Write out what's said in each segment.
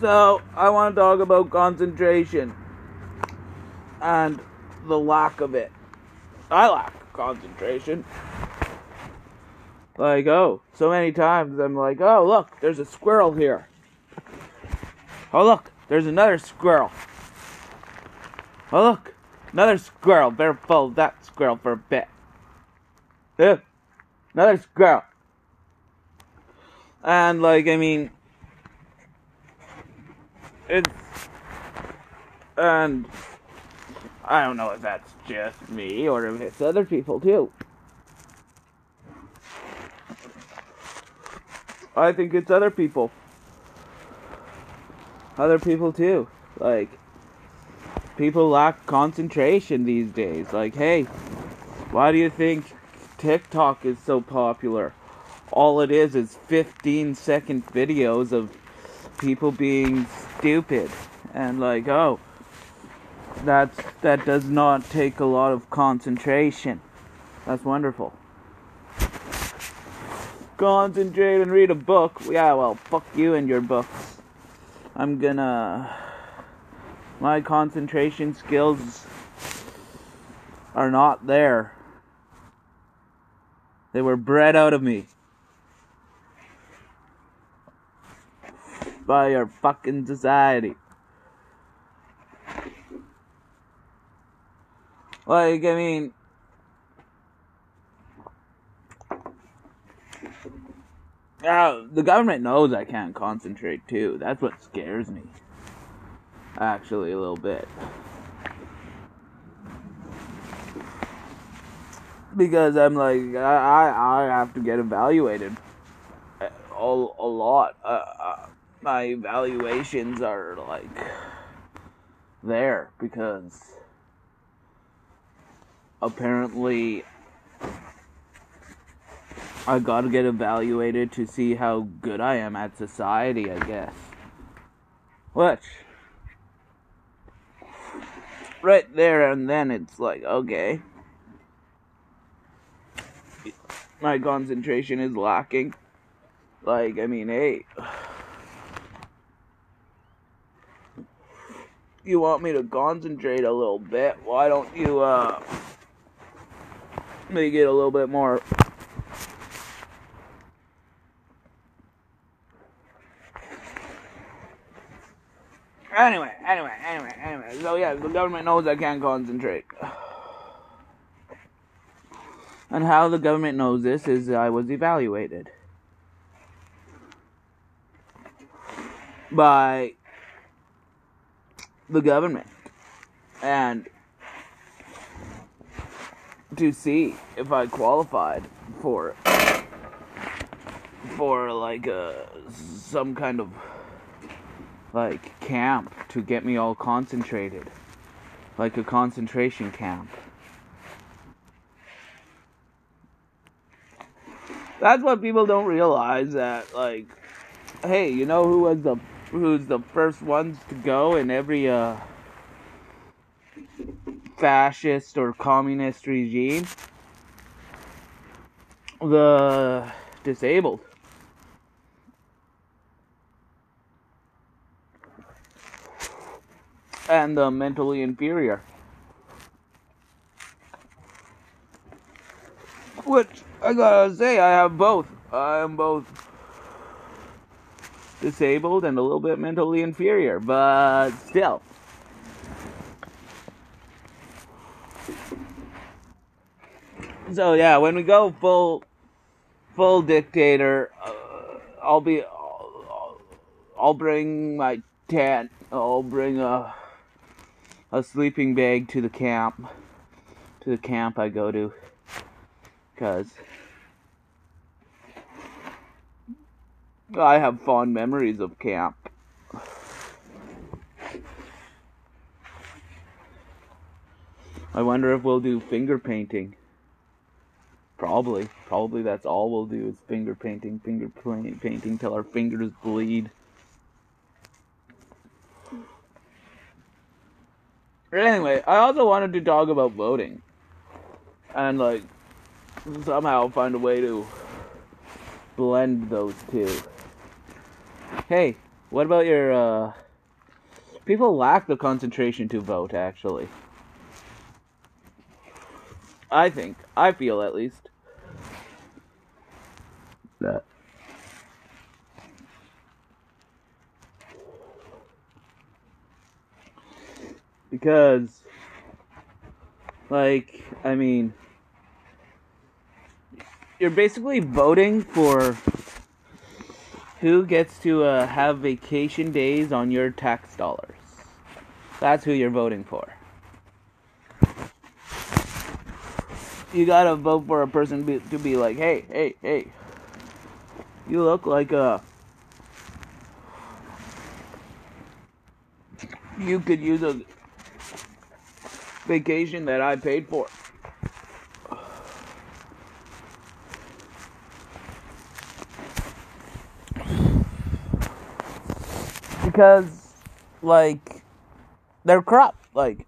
So, I want to talk about concentration and the lack of it. I lack concentration. Like, oh, so many times I'm like, oh, look, there's a squirrel here. Oh, look, there's another squirrel. Oh, look, another squirrel. Better follow that squirrel for a bit. Yeah, another squirrel. And, like, I mean, it's. And. I don't know if that's just me or if it's other people too. I think it's other people. Other people too. Like, people lack concentration these days. Like, hey, why do you think TikTok is so popular? All it is is 15 second videos of people being stupid. And, like, oh, that's, that does not take a lot of concentration. That's wonderful concentrate and read a book. Yeah, well, fuck you and your books. I'm gonna. My concentration skills are not there. They were bred out of me. By your fucking society. Like, I mean, Uh, the government knows I can't concentrate too. That's what scares me. Actually, a little bit. Because I'm like, I, I, I have to get evaluated a, a lot. Uh, uh, my evaluations are like there because apparently I gotta get evaluated to see how good I am at society, I guess. Which, right there and then, it's like, okay. My concentration is lacking. Like, I mean, hey. You want me to concentrate a little bit? Why don't you, uh, make it a little bit more Anyway, anyway, anyway, anyway. So yeah, the government knows I can't concentrate. And how the government knows this is I was evaluated by the government and to see if I qualified for for like a some kind of like camp to get me all concentrated. Like a concentration camp. That's what people don't realize that like hey, you know who was the who's the first ones to go in every uh fascist or communist regime? The disabled. and the mentally inferior. Which I gotta say, I have both. I am both disabled and a little bit mentally inferior, but still. So yeah, when we go full, full dictator, uh, I'll be, I'll, I'll bring my tent. I'll bring a a sleeping bag to the camp. To the camp I go to. Because I have fond memories of camp. I wonder if we'll do finger painting. Probably. Probably that's all we'll do is finger painting, finger painting till our fingers bleed. Anyway, I also wanted to talk about voting. And, like, somehow find a way to blend those two. Hey, What about your uh people lack the concentration to vote actually. I think. I feel at least. That because like I mean you're basically voting for who gets to uh, have vacation days on your tax dollars. That's who you're voting for. You gotta vote for a person be, to be like, hey, hey, hey, you look like a. You could use a vacation that I paid for. Because, like, they're corrupt. Like,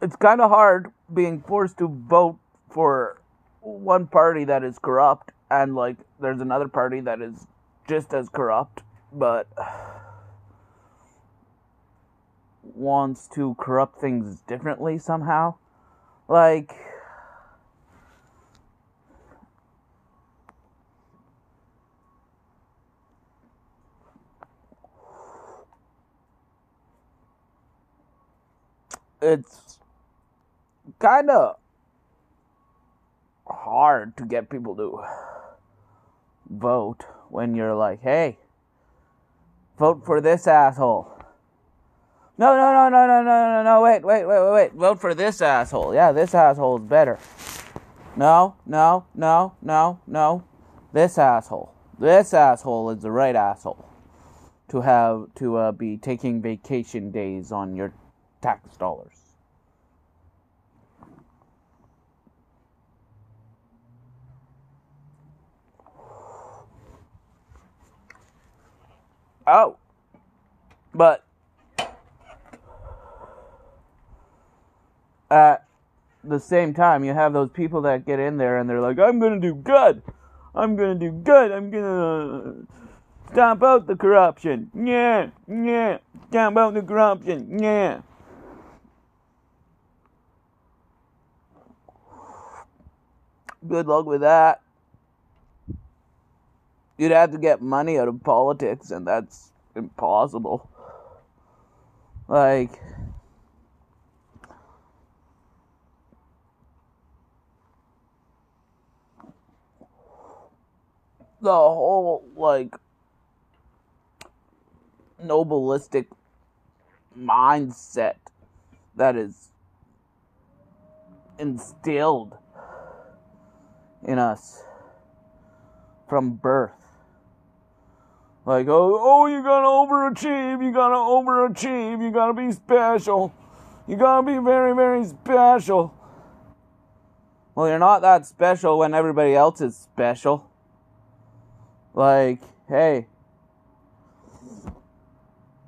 it's kind of hard being forced to vote for one party that is corrupt and, like, there's another party that is just as corrupt, but wants to corrupt things differently somehow. Like, it's kind of hard to get people to vote when you're like, hey, vote for this asshole. No, no, no, no, no, no, no, no, wait, wait, wait, wait, wait. Vote for this asshole. Yeah, this asshole is better. No, no, no, no, no. This asshole. This asshole is the right asshole to have to uh, be taking vacation days on your tax dollars. Oh. But at the same time, you have those people that get in there and they're like, I'm going to do good. I'm going to do good. I'm going to stamp out the corruption. Yeah, yeah. Stamp out the corruption. Yeah. Good luck with that. You'd have to get money out of politics, and that's impossible. Like, the whole, like, nobilistic mindset that is instilled in us from birth. Like, oh, oh, you gotta overachieve, you gotta overachieve, you gotta be special, you gotta be very, very special. Well, you're not that special when everybody else is special. Like, hey,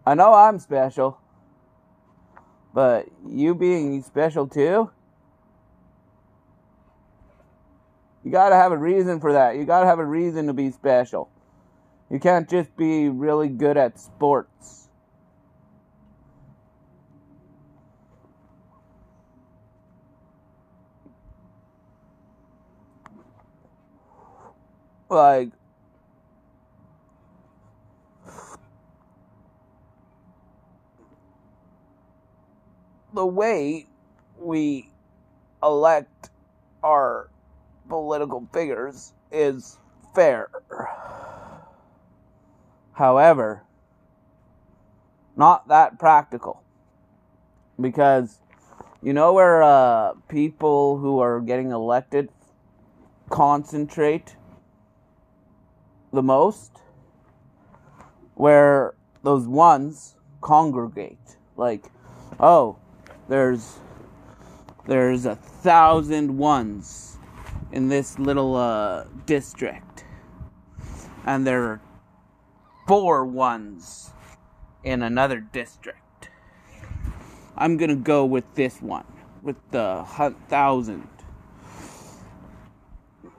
I know I'm special, but you being special too? You gotta have a reason for that. You gotta have a reason to be special. You can't just be really good at sports. Like, the way we elect our political figures is fair. However, not that practical. Because you know where uh, people who are getting elected concentrate the most? Where those ones congregate. Like, oh, there's there's a thousand ones in this little uh, district, and there are four ones in another district. I'm gonna go with this one, with the thousand.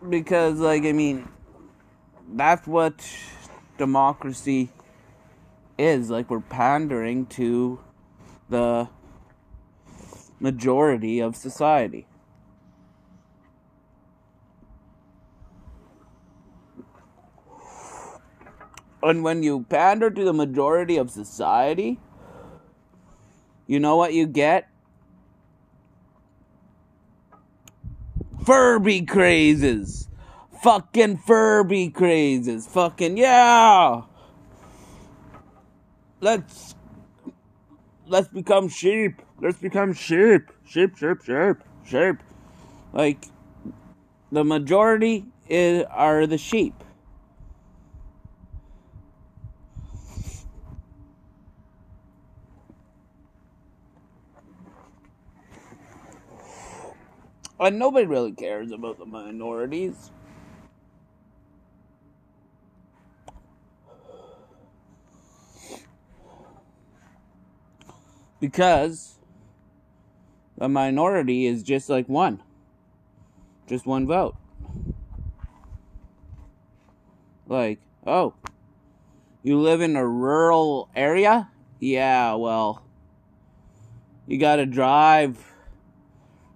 because like I mean that's what democracy is like we're pandering to the majority of society and when you pander to the majority of society you know what you get Furby crazes. Fucking Furby crazes. Fucking yeah. Let's let's become sheep. Let's become sheep. Sheep, sheep, sheep, sheep. Like the majority is are the sheep. And nobody really cares about the minorities. Because the minority is just like one. Just one vote. Like, oh, you live in a rural area? Yeah, well, you gotta drive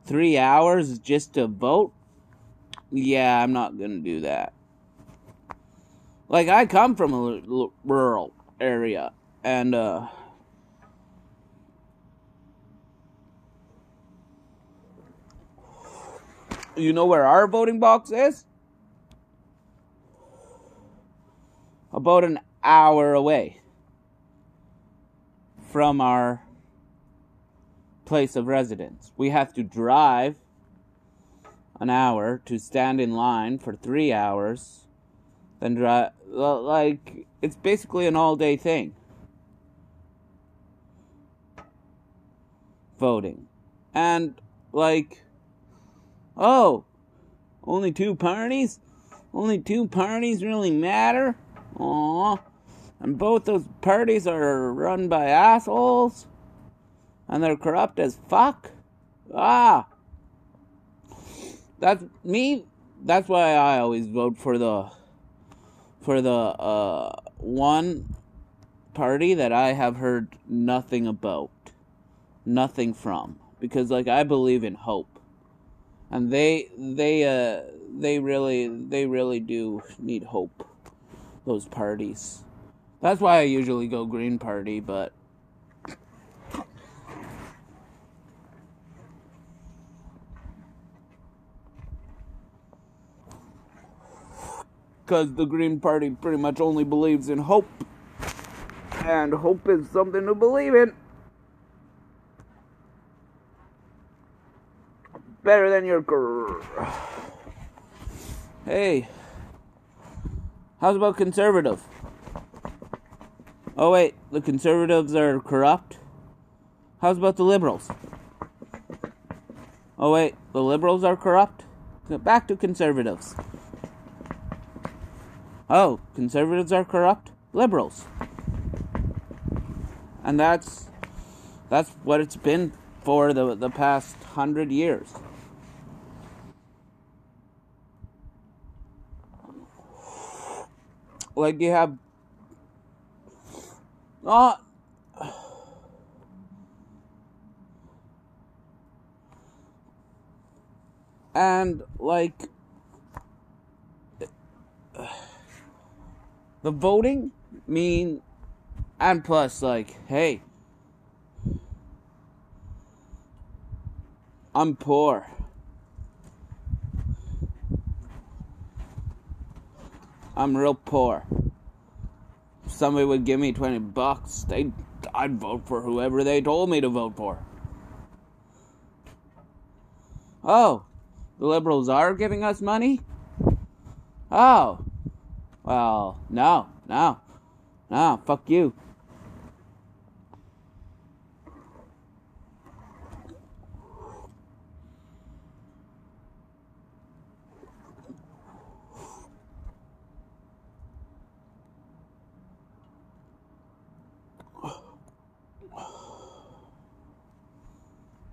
three hours just to vote? Yeah, I'm not gonna do that. Like, I come from a rural area, and, uh, you know where our voting box is? About an hour away from our place of residence. We have to drive an hour to stand in line for three hours, then drive. Like, it's basically an all day thing. Voting. And, like, oh, only two parties? Only two parties really matter? Aw. And both those parties are run by assholes? And they're corrupt as fuck. Ah, that's me. That's why I always vote for the for the uh, one party that I have heard nothing about, nothing from, because like I believe in hope, and they they uh they really they really do need hope. Those parties. That's why I usually go Green Party, but because the Green Party pretty much only believes in hope. And hope is something to believe in. Better than your. Hey. How's about conservative? Oh, wait. The conservatives are corrupt? How's about the liberals? Oh, wait. The liberals are corrupt? Back to conservatives. Oh, conservatives are corrupt? Liberals. And that's that's what it's been for the the past hundred years. Like you have uh, and like the voting mean and plus like hey i'm poor. I'm real poor. If somebody would give me 20 bucks they i'd vote for whoever they told me to vote for. Oh the liberals are giving us money? Oh well, no, no, no, fuck you.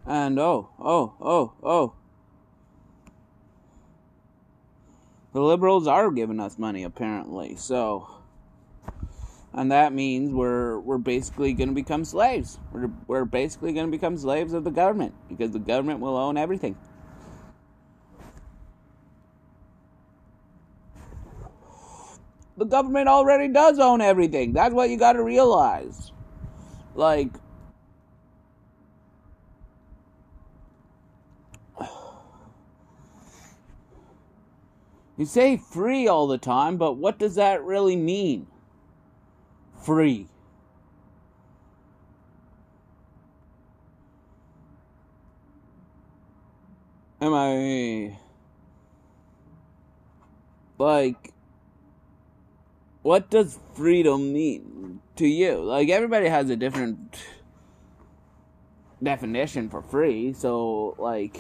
And oh, oh, oh, oh. The liberals are giving us money apparently. So and that means we're we're basically going to become slaves. We're we're basically going to become slaves of the government because the government will own everything. The government already does own everything. That's what you got to realize. Like You say free all the time, but what does that really mean? Free. Am I like what does freedom mean to you? Like everybody has a different definition for free, so like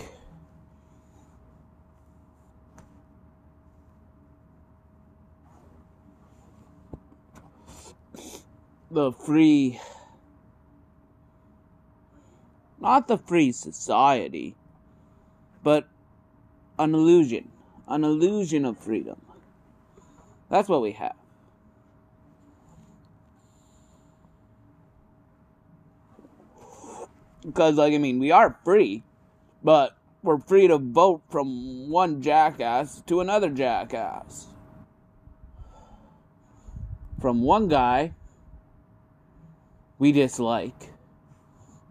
the free not the free society but an illusion an illusion of freedom. That's what we have. Because like i mean we are free but we're free to vote from one jackass to another jackass. From one guy we dislike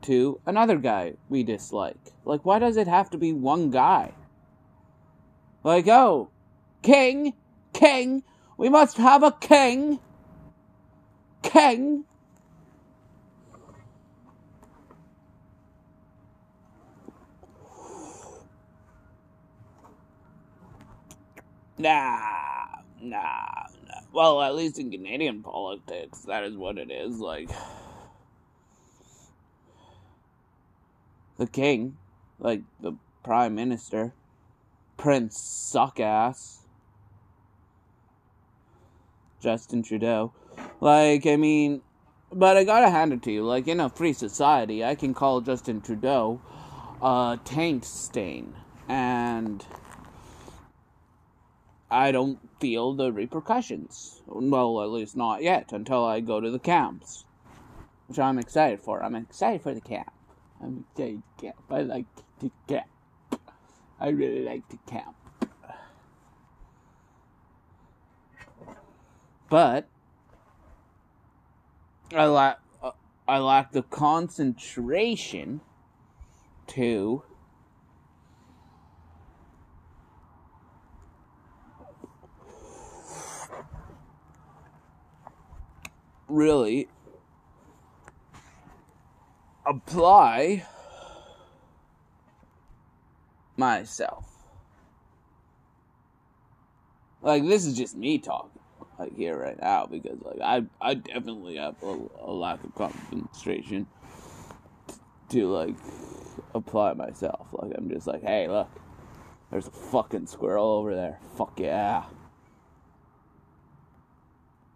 to another guy we dislike. Like, why does it have to be one guy? Like, oh, king, king, we must have a king, king. Nah, nah, nah. Well, at least in Canadian politics, that is what it is. Like, the king, like the prime minister, Prince Suckass, Justin Trudeau. Like, I mean, but I gotta hand it to you. Like, in a free society, I can call Justin Trudeau a taint stain. And I don't feel the repercussions. Well, at least not yet, until I go to the camps. Which I'm excited for. I'm excited for the camp. I'm excited to camp. I like to camp. I really like to camp. But I lack uh, I lack the concentration to really apply myself. Like this is just me talking, like here right now, because like I I definitely have a, a lack of concentration to like apply myself. Like I'm just like, hey, look, there's a fucking squirrel over there. Fuck yeah.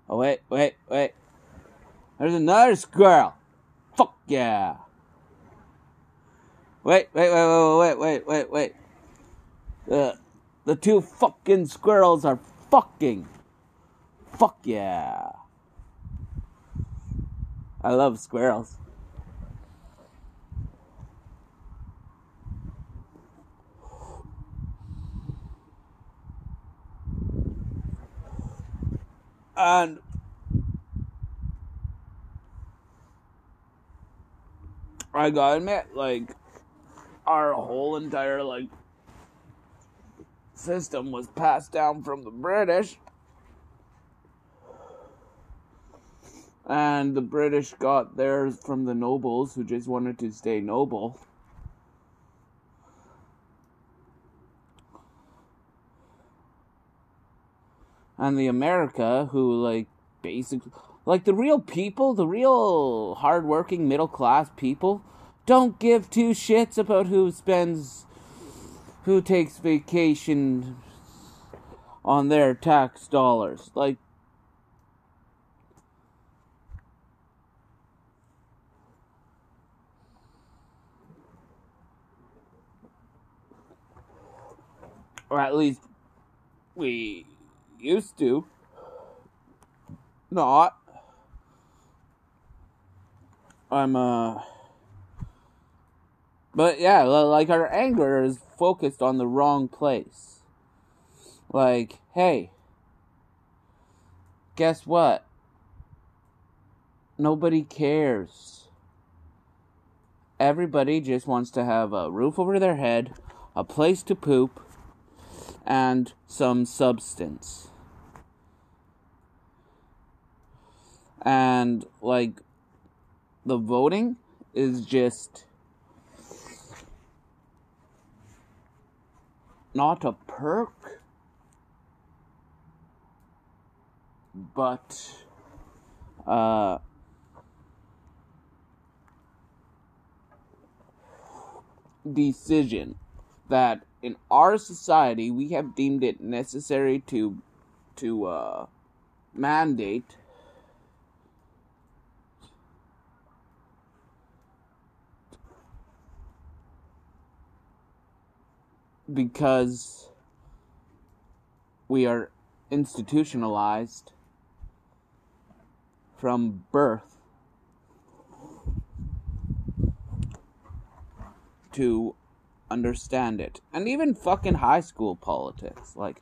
Oh wait, wait, wait. There's another squirrel. Fuck yeah. Wait, wait, wait, wait, wait, wait, wait, wait. The, the two fucking squirrels are fucking. Fuck yeah. I love squirrels. And I gotta admit, like, our oh. whole entire like system was passed down from the British. And the British got theirs from the nobles who just wanted to stay noble. And the America who like basically like the real people, the real hardworking middle class people don't give two shits about who spends who takes vacation on their tax dollars. Like or at least we used to. Not. I'm, uh. But yeah, like our anger is focused on the wrong place. Like, hey, guess what? Nobody cares. Everybody just wants to have a roof over their head, a place to poop, and some substance. And, like, the voting is just not a perk, but, uh, decision that in our society we have deemed it necessary to to uh, mandate because we are institutionalized from birth to understand it. And even fucking high school politics. Like,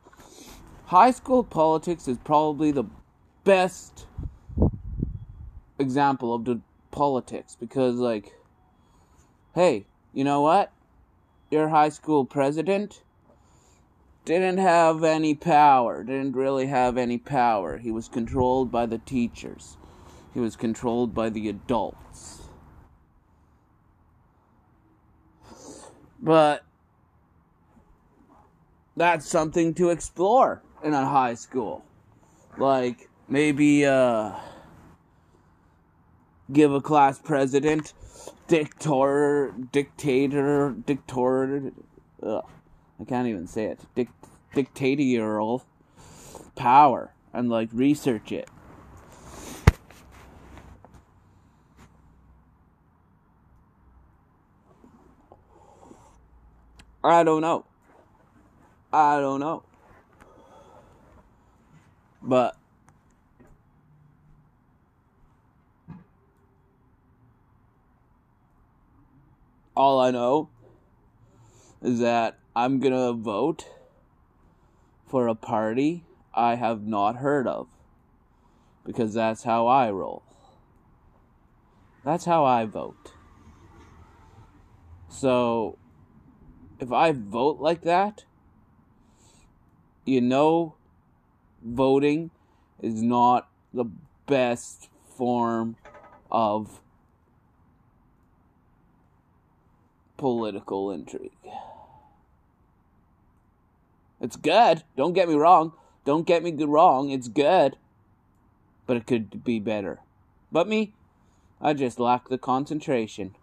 high school politics is probably the best example of the politics because, like, hey, you know what? Your high school president didn't have any power, didn't really have any power. He was controlled by the teachers, he was controlled by the adults. But that's something to explore in a high school. Like maybe uh give a class president dictator dictator dictator ugh, I can't even say it. Dic- dictatorial power and like research it. I don't know. I don't know. But all I know is that I'm going to vote for a party I have not heard of because that's how I roll. That's how I vote. So if I vote like that, you know, voting is not the best form of political intrigue. It's good. Don't get me wrong. Don't get me wrong. It's good. But it could be better. But me, I just lack the concentration.